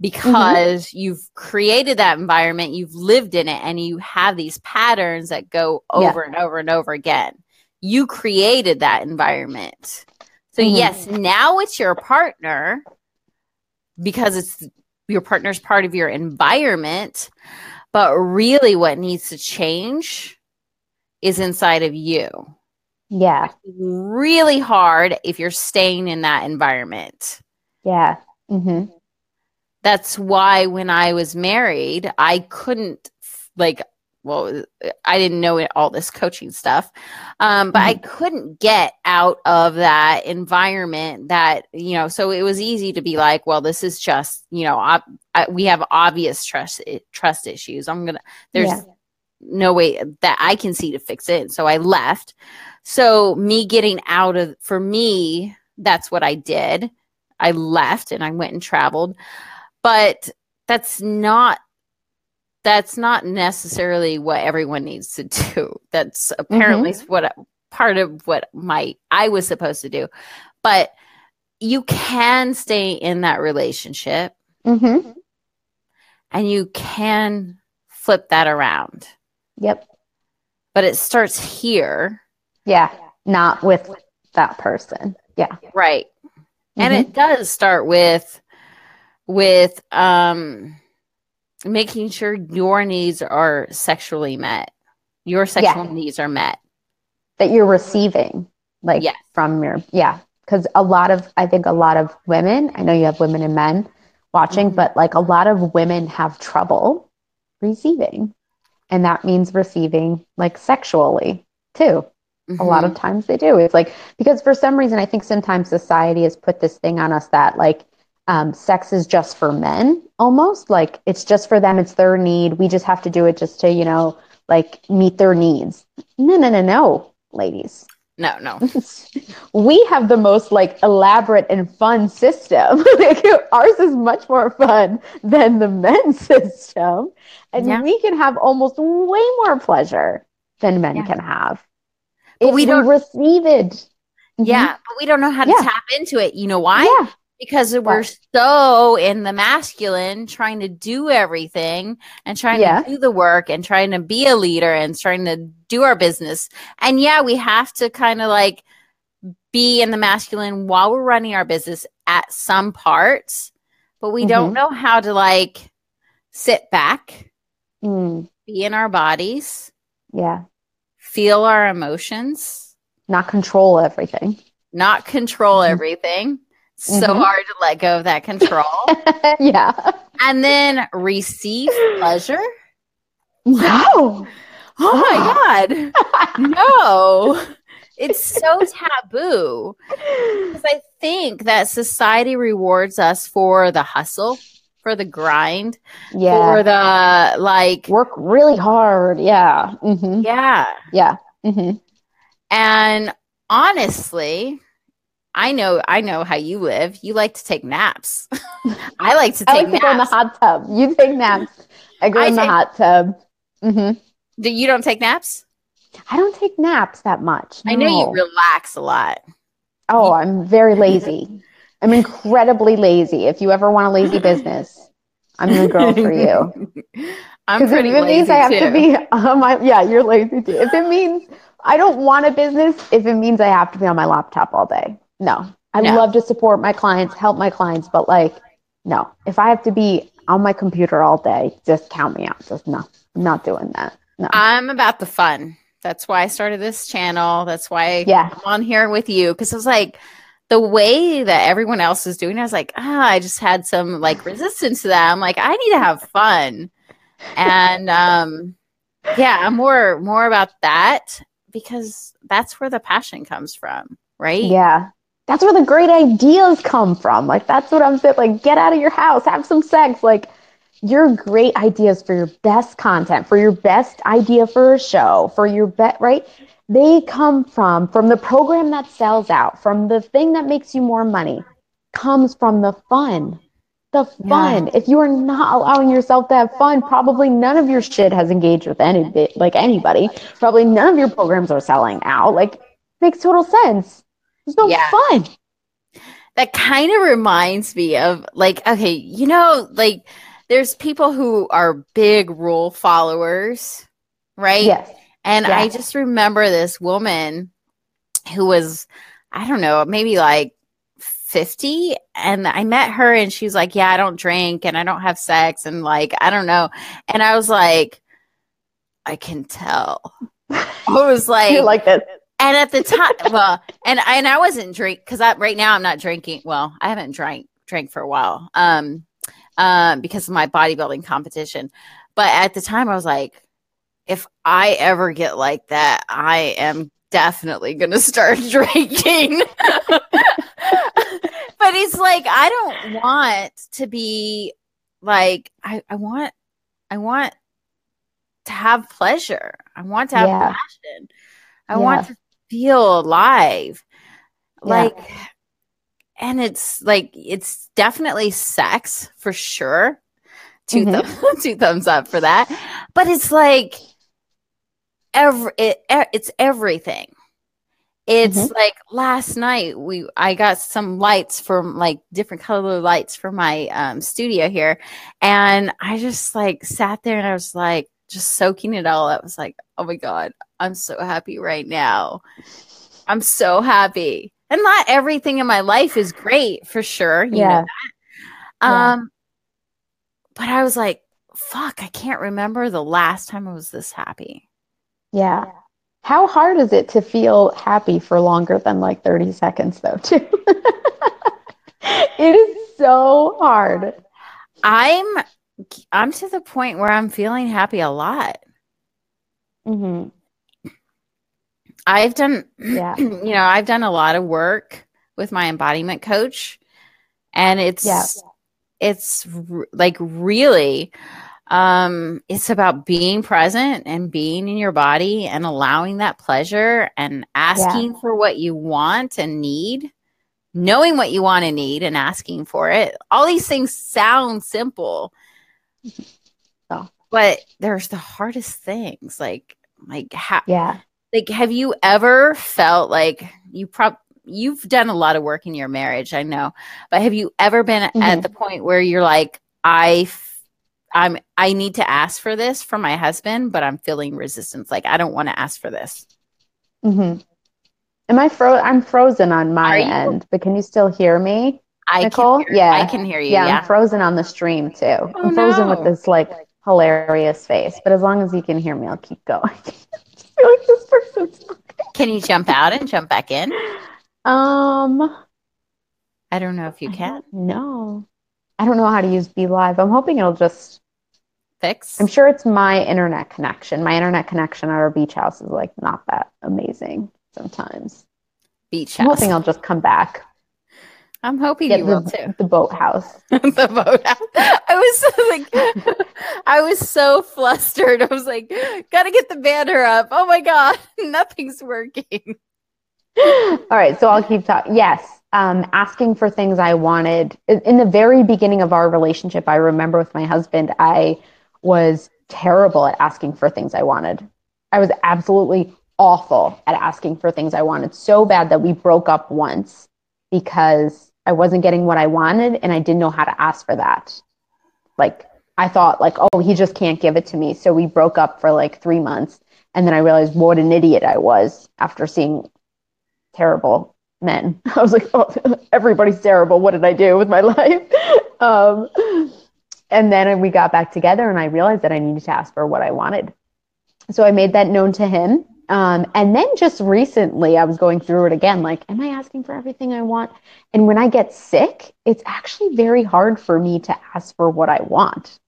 Speaker 1: because you've created that environment, you've lived in it, and you have these patterns that go
Speaker 2: Yeah.
Speaker 1: over and over and over again. You created that environment. So,
Speaker 2: Mhm.
Speaker 1: yes, now it's your partner because it's your partner's part of your environment. But really, what needs to change is inside of you.
Speaker 2: Yeah.
Speaker 1: Really hard if you're staying in that environment.
Speaker 2: Yeah. hmm
Speaker 1: That's why when I was married, I couldn't, like, well, I didn't know all this coaching stuff, um, but I couldn't get out of that environment that, you know, so it was easy to be like, well, this is just, you know, I, I, we have obvious trust trust issues. I'm gonna, there's
Speaker 2: Yeah.
Speaker 1: No way that I can see to fix it. So I left. So me getting out of, for me, that's what I did. I left and I went and traveled, but that's not that's not necessarily what everyone needs to do. That's apparently what part of what my I was supposed to do. But you can stay in that relationship
Speaker 2: hmm
Speaker 1: and you can flip that around.
Speaker 2: Yep.
Speaker 1: But it starts here.
Speaker 2: Yeah. Not with that person. Yeah.
Speaker 1: Right. Mm-hmm. And it does start with with um making sure your needs are sexually met. Your sexual yeah. needs are met.
Speaker 2: That you're receiving like yes. from your yeah because a lot of i think a lot of women i know you have women and men watching mm-hmm. but like a lot of women have trouble receiving and that means receiving like sexually too. Mm-hmm. a lot of mm-hmm. times they do. It's like because for some reason i think sometimes society has put this thing on us that like um, sex is just for men almost. Like it's just for them. It's their need. We just have to do it just to you know like meet their needs. No no no no ladies
Speaker 1: no, no.
Speaker 2: we have the most like elaborate and fun system. Ours is much more fun than the men's system. And yeah. we can have almost way more pleasure than men yeah. can have. But if we don't we receive it.
Speaker 1: Yeah, mm-hmm. but we don't know how to yeah. tap into it. You know why? Because we're so in the masculine trying to do everything and trying yeah. to do the work and trying to be a leader and trying to do our business. And yeah, we have to kind of like be in the masculine while we're running our business at some parts, but we mm-hmm. don't know how to like sit back, mm. be in our bodies.
Speaker 2: Yeah.
Speaker 1: Feel our emotions.
Speaker 2: Not control everything.
Speaker 1: Not control mm-hmm. everything so mm-hmm. hard to let go of that control.
Speaker 2: yeah.
Speaker 1: And then receive pleasure.
Speaker 2: No.
Speaker 1: Oh my God. no. It's so taboo. Because I think that society rewards us for the hustle, for the grind, yeah. for the like
Speaker 2: work really hard. Yeah.
Speaker 1: Mm-hmm. Yeah.
Speaker 2: Yeah. Mm-hmm.
Speaker 1: And honestly, I know, I know how you live. You like to take naps. I like to take I like naps. to
Speaker 2: go in the hot tub. You take naps. I go I in take, the hot tub.
Speaker 1: Mm-hmm. Do you don't take naps?
Speaker 2: I don't take naps that much.
Speaker 1: No. I know you relax a lot.
Speaker 2: Oh, I'm very lazy. I'm incredibly lazy. If you ever want a lazy business, I'm the girl for you.
Speaker 1: I'm pretty if it
Speaker 2: lazy means I have
Speaker 1: too.
Speaker 2: to be on my yeah, you're lazy too. If it means I don't want a business, if it means I have to be on my laptop all day no. I no. love to support my clients, help my clients, but like, no. If I have to be on my computer all day, just count me out. Just no, I'm not doing that. No.
Speaker 1: I'm about the fun. That's why I started this channel. That's why yeah. I'm on here with you because it was like the way that everyone else is doing. I was like, ah, I just had some like resistance to that. I'm like, I need to have fun, and um, yeah, I'm more more about that because that's where the passion comes from, right?
Speaker 2: Yeah, that's where the great ideas come from. Like that's what I'm saying. Like get out of your house, have some sex. Like your great ideas for your best content, for your best idea for a show, for your bet right? They come from from the program that sells out, from the thing that makes you more money, comes from the fun. The fun. Yeah. If you are not allowing yourself to have fun, probably none of your shit has engaged with any like anybody. Probably none of your programs are selling out. Like makes total sense. It's no yeah. fun.
Speaker 1: That kind of reminds me of like, okay, you know, like there's people who are big rule followers, right?
Speaker 2: Yes.
Speaker 1: And yes. I just remember this woman who was, I don't know, maybe like 50 and I met her and she was like, "Yeah, I don't drink and I don't have sex and like I don't know." And I was like, "I can tell." I was like,
Speaker 2: you like that
Speaker 1: and at the time, well, and and I wasn't drink because I right now I'm not drinking. Well, I haven't drank drank for a while, um, um, because of my bodybuilding competition. But at the time, I was like, if I ever get like that, I am definitely gonna start drinking. but it's like I don't want to be like I, I want I want to have pleasure. I want to have yeah. passion. I yeah. want to feel alive. Yeah. Like, and it's like, it's definitely sex for sure. 2 mm-hmm. thumbs, two thumbs up for that. But it's like, every, it, it's everything. it's mm-hmm. like last night we I got some lights from like different color lights for my um, studio here, and I just like sat there and I was like just soaking it all up. I was like, oh my god, I'm so happy right now. I'm so happy, and not everything in my life is great for sure. You yeah. yeah. Um, but I was like, fuck, I can't remember the last time I was this happy.
Speaker 2: Yeah. How hard is it to feel happy for longer than like 30 seconds, though, too? it is so hard.
Speaker 1: I'm I'm to the point where I'm feeling happy a lot.
Speaker 2: Mm-hmm.
Speaker 1: I've done, yeah. you know, I've done a lot of work with my embodiment coach, and it's yeah. it's r- like really um, it's about being present and being in your body and allowing that pleasure and asking yeah. for what you want and need, knowing what you want and need and asking for it. All these things sound simple. But there's the hardest things like like ha-
Speaker 2: yeah
Speaker 1: like have you ever felt like you prob you've done a lot of work in your marriage i know but have you ever been mm-hmm. at the point where you're like i I'm I need to ask for this from my husband, but I'm feeling resistance. Like I don't want to ask for this.
Speaker 2: Mm-hmm. Am I fro? I'm frozen on my end, but can you still hear me,
Speaker 1: I
Speaker 2: Nicole?
Speaker 1: yeah, I can hear you.
Speaker 2: Yeah, yeah, I'm frozen on the stream too. Oh, I'm frozen no. with this like hilarious face, but as long as you can hear me, I'll keep going. I feel like this
Speaker 1: person's. Can you jump out and jump back in?
Speaker 2: Um,
Speaker 1: I don't know if you can.
Speaker 2: No. I don't know how to use BeLive. I'm hoping it'll just
Speaker 1: fix.
Speaker 2: I'm sure it's my internet connection. My internet connection at our beach house is like not that amazing sometimes.
Speaker 1: Beach
Speaker 2: house. I'm hoping I'll just come back.
Speaker 1: I'm hoping Get you the, will too.
Speaker 2: The boathouse.
Speaker 1: the boathouse. I was like, I was so flustered. I was like, gotta get the banner up. Oh my god, nothing's working.
Speaker 2: All right, so I'll keep talking. Yes, um, asking for things I wanted. In the very beginning of our relationship, I remember with my husband, I was terrible at asking for things I wanted. I was absolutely awful at asking for things I wanted, so bad that we broke up once because I wasn't getting what I wanted and I didn't know how to ask for that. Like, I thought, like, oh, he just can't give it to me. So we broke up for like three months. And then I realized what an idiot I was after seeing terrible men. I was like, oh, everybody's terrible. What did I do with my life? Um, and then we got back together, and I realized that I needed to ask for what I wanted. So I made that known to him. Um, and then just recently, I was going through it again like, am I asking for everything I want? And when I get sick, it's actually very hard for me to ask for what I want.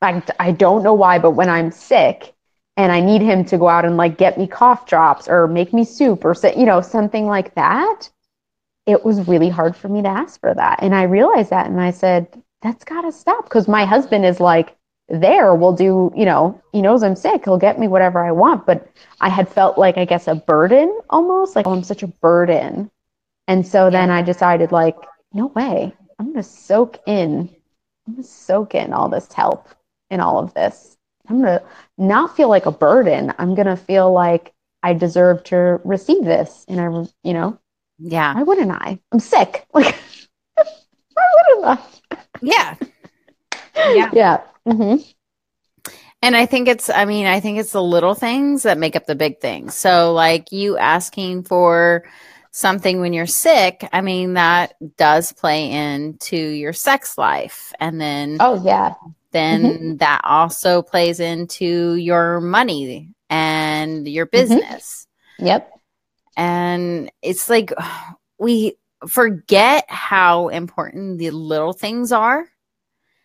Speaker 2: I, I don't know why, but when I'm sick, and I need him to go out and like get me cough drops or make me soup or you know something like that, it was really hard for me to ask for that. And I realized that and I said, that's got to stop because my husband is like there will do, you know, he knows I'm sick. He'll get me whatever I want, but I had felt like I guess a burden almost, like oh, I'm such a burden. And so then I decided like, no way. I'm going to soak in I'm going to soak in all this help in all of this I'm going to not feel like a burden. I'm going to feel like I deserve to receive this. And I, you know,
Speaker 1: yeah.
Speaker 2: Why wouldn't I? I'm sick. Like, why wouldn't
Speaker 1: I? Yeah.
Speaker 2: Yeah. Yeah. Mm-hmm.
Speaker 1: And I think it's, I mean, I think it's the little things that make up the big things. So, like you asking for something when you're sick, I mean, that does play into your sex life. And then,
Speaker 2: oh, yeah
Speaker 1: then mm-hmm. that also plays into your money and your mm-hmm. business.
Speaker 2: Mm-hmm. Yep.
Speaker 1: And it's like we forget how important the little things are.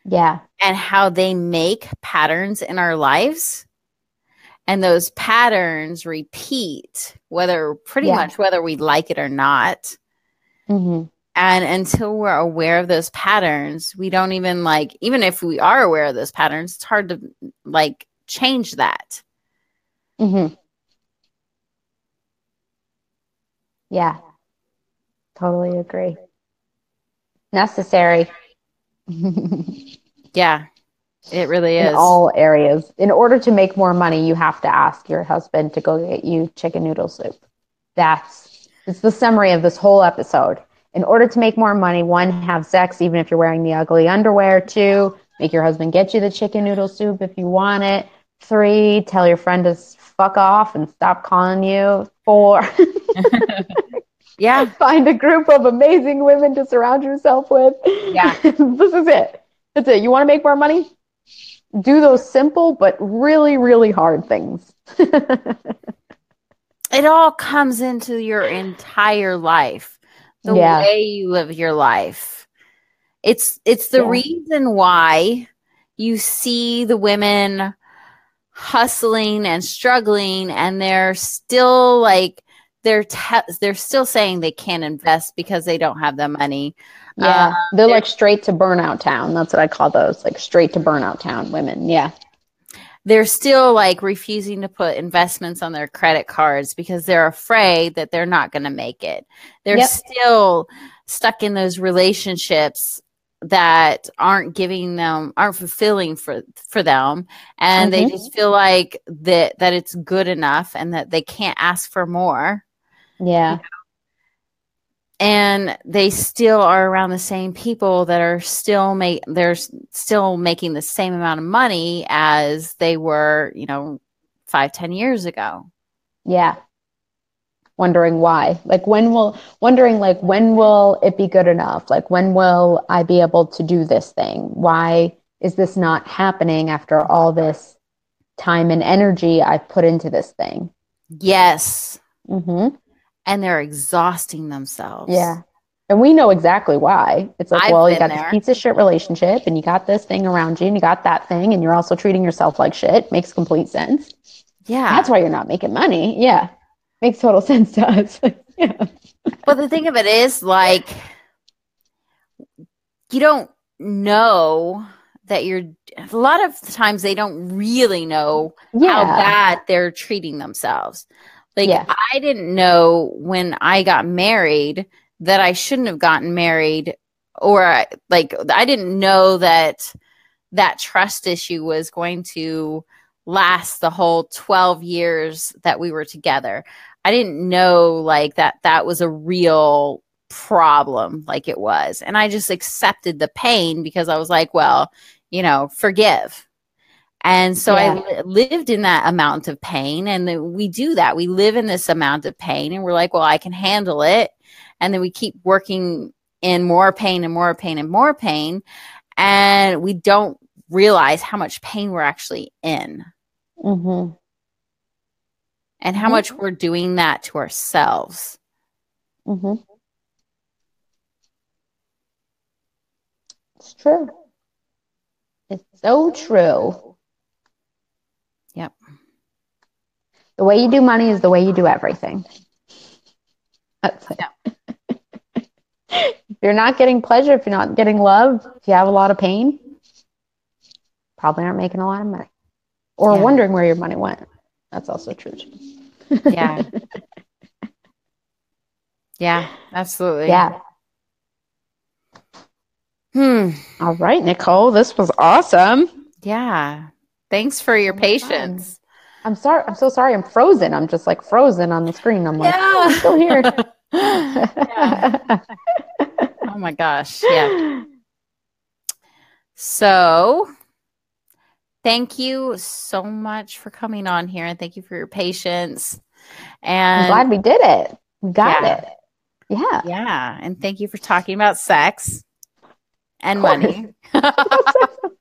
Speaker 2: Yeah.
Speaker 1: And how they make patterns in our lives. And those patterns repeat, whether pretty yeah. much whether we like it or not.
Speaker 2: Mm-hmm.
Speaker 1: And until we're aware of those patterns, we don't even like, even if we are aware of those patterns, it's hard to like change that.
Speaker 2: Mm-hmm. Yeah, totally agree. Necessary.
Speaker 1: yeah, it really is.
Speaker 2: In all areas. In order to make more money, you have to ask your husband to go get you chicken noodle soup. That's It's the summary of this whole episode. In order to make more money, one, have sex even if you're wearing the ugly underwear. Two, make your husband get you the chicken noodle soup if you want it. Three, tell your friend to fuck off and stop calling you. Four,
Speaker 1: Yeah.
Speaker 2: find a group of amazing women to surround yourself with.
Speaker 1: Yeah.
Speaker 2: this is it. That's it. You want to make more money? Do those simple but really, really hard things.
Speaker 1: It all comes into your entire life. The
Speaker 2: Yeah.
Speaker 1: way you live your life. It's it's the
Speaker 2: Yeah.
Speaker 1: reason why you see the women hustling and struggling and they're still like they're te- they're still saying they can't invest because they don't have the money.
Speaker 2: Yeah.
Speaker 1: Uh,
Speaker 2: They're like straight to burnout town. That's what I call those, like straight to burnout town women. Yeah.
Speaker 1: they're still like refusing to put investments on their credit cards because they're afraid that they're not going to make it. They're
Speaker 2: Yep.
Speaker 1: still stuck in those relationships that aren't giving them aren't fulfilling for for them and they
Speaker 2: Mhm.
Speaker 1: just feel like that that it's good enough and that they can't ask for more
Speaker 2: Yeah.
Speaker 1: and they still are around the same people that are still make they're still making the same amount of money as they were you know five ten years ago
Speaker 2: Yeah. Wondering why. Like when will wondering like when will it be good enough? Like when will I be able to do this thing? Why is this not happening after all this time and energy I've put into this thing?
Speaker 1: yes
Speaker 2: Mm-hmm.
Speaker 1: And they're exhausting themselves
Speaker 2: Yeah. And we know exactly why. It's like,
Speaker 1: I've
Speaker 2: well, you got
Speaker 1: there.
Speaker 2: this piece of shit relationship and you got this thing around you and you got that thing and you're also treating yourself like shit. Makes complete sense.
Speaker 1: yeah
Speaker 2: That's why you're not making money. Yeah. Makes total sense to us. yeah.
Speaker 1: but the thing of it is like you don't know that you're a lot of times they don't really know how bad they're treating themselves. Like
Speaker 2: Yeah.
Speaker 1: I didn't know when I got married that I shouldn't have gotten married or I- like I didn't know that that trust issue was going to last the whole 12 years that we were together. I didn't know like that that was a real problem like it was. And I just accepted the pain because I was like, well, you know, forgive. And so I
Speaker 2: Yeah.
Speaker 1: li- lived in that amount of pain. And then we do that. We live in this amount of pain and we're like, well, I can handle it. And then we keep working in more pain and more pain and more pain. And we don't realize how much pain we're actually in
Speaker 2: Mm-hmm.
Speaker 1: and how
Speaker 2: Mhm.
Speaker 1: much we're doing that to ourselves.
Speaker 2: Mm-hmm. It's true. It's so true.
Speaker 1: Yep.
Speaker 2: The way you do money is the way you do everything. That's it. if you're not getting pleasure, if you're not getting love, if you have a lot of pain, probably aren't making a lot of money. Or
Speaker 1: Yeah.
Speaker 2: wondering where your money went. That's also true.
Speaker 1: Yeah. yeah, absolutely.
Speaker 2: Yeah.
Speaker 1: Hmm.
Speaker 2: All right, Nicole, this was awesome.
Speaker 1: Yeah. Thanks for your
Speaker 2: Oh
Speaker 1: patience.
Speaker 2: I'm sorry. I'm so sorry. I'm frozen. I'm just like frozen on the screen. I'm like, oh, I'm still here.
Speaker 1: Yeah. Oh my gosh. Yeah. So, thank you so much for coming on here and thank you for your patience.
Speaker 2: I'm
Speaker 1: And
Speaker 2: glad we did it. We got
Speaker 1: Yeah.
Speaker 2: it. Yeah.
Speaker 1: yeah, and thank you for talking about sex and money.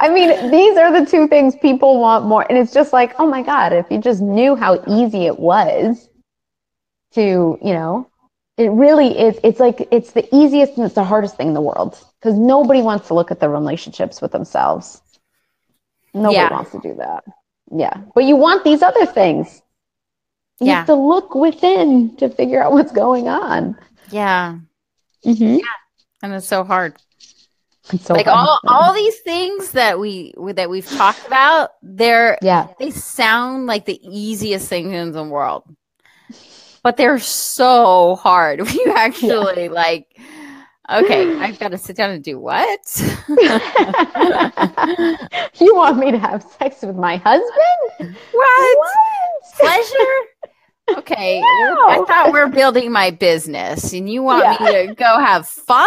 Speaker 2: I mean, these are the two things people want more. And it's just like, oh my God, if you just knew how easy it was to, you know, it really is. It's like, it's the easiest and it's the hardest thing in the world because nobody wants to look at their relationships with themselves. Nobody
Speaker 1: Yeah.
Speaker 2: wants to do that. Yeah. But you want these other things. You
Speaker 1: Yeah.
Speaker 2: have to look within to figure out what's going on.
Speaker 1: yeah,
Speaker 2: Mm-hmm.
Speaker 1: and it's so hard.
Speaker 2: So
Speaker 1: like
Speaker 2: fun.
Speaker 1: all all these things that we that we've talked about, they're
Speaker 2: yeah.
Speaker 1: they sound like the easiest things in the world but they're so hard when you actually like okay i've got to sit down and do what
Speaker 2: you want me to have sex with my husband?
Speaker 1: what
Speaker 2: What?
Speaker 1: pleasure Okay, I thought we are building my business, and you want yeah. me to go have fun?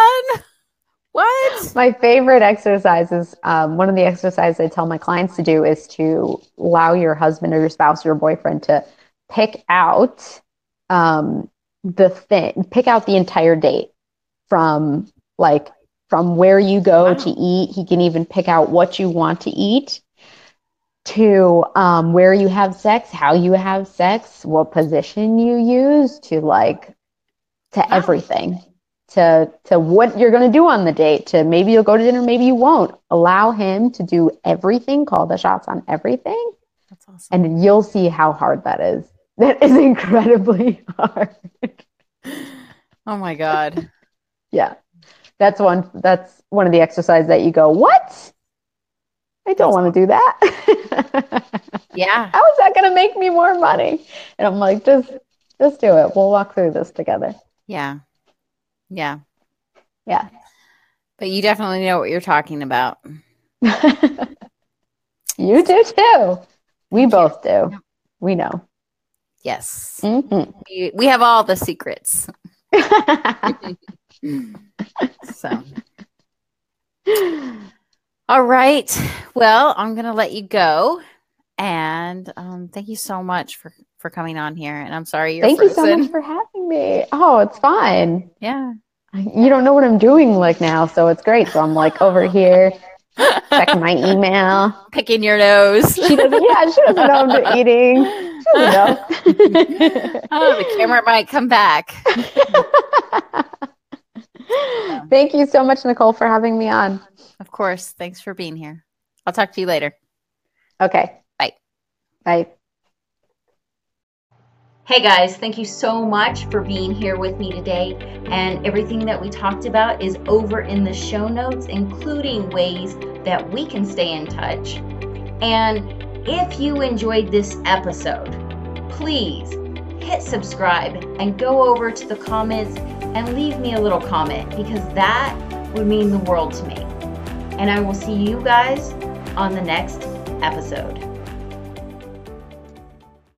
Speaker 1: What?
Speaker 2: My favorite exercises, um, one of the exercises I tell my clients to do is to allow your husband or your spouse or your boyfriend to pick out um, the thing, pick out the entire date from like from where you go wow. to eat. He can even pick out what you want to eat to um, where you have sex, how you have sex, what position you use, to like to wow. everything, to to what you're going to do on the date. To maybe you'll go to dinner, maybe you won't. Allow him to do everything, call the shots on everything, That's awesome. and you'll see how hard that is. That is incredibly hard.
Speaker 1: Oh my god.
Speaker 2: yeah. That's one that's one of the exercises that you go, "What? I don't want to do that."
Speaker 1: yeah.
Speaker 2: How is that going to make me more money? And I'm like, "Just just do it. We'll walk through this together."
Speaker 1: Yeah. Yeah.
Speaker 2: Yeah.
Speaker 1: But you definitely know what you're talking about.
Speaker 2: you do too. We both do. We know.
Speaker 1: Yes. Mm-hmm. We, we have all the secrets. so. All right. Well, I'm going to let you go. And um, thank you so much for, for coming on here. And I'm sorry you're
Speaker 2: Thank frozen. you so much for having me. Oh, it's fine.
Speaker 1: Yeah.
Speaker 2: You don't know what I'm doing like now, so it's great. So I'm like over here checking my email,
Speaker 1: picking your nose.
Speaker 2: She doesn't. Yeah, she doesn't know I'm eating. She doesn't know.
Speaker 1: oh, the camera might come back.
Speaker 2: Thank you so much, Nicole, for having me on.
Speaker 1: Of course. Thanks for being here. I'll talk to you later.
Speaker 2: Okay.
Speaker 1: Bye.
Speaker 2: Bye.
Speaker 1: Hey guys, thank you so much for being here with me today. And everything that we talked about is over in the show notes, including ways that we can stay in touch. And if you enjoyed this episode, please hit subscribe and go over to the comments and leave me a little comment because that would mean the world to me. And I will see you guys on the next episode.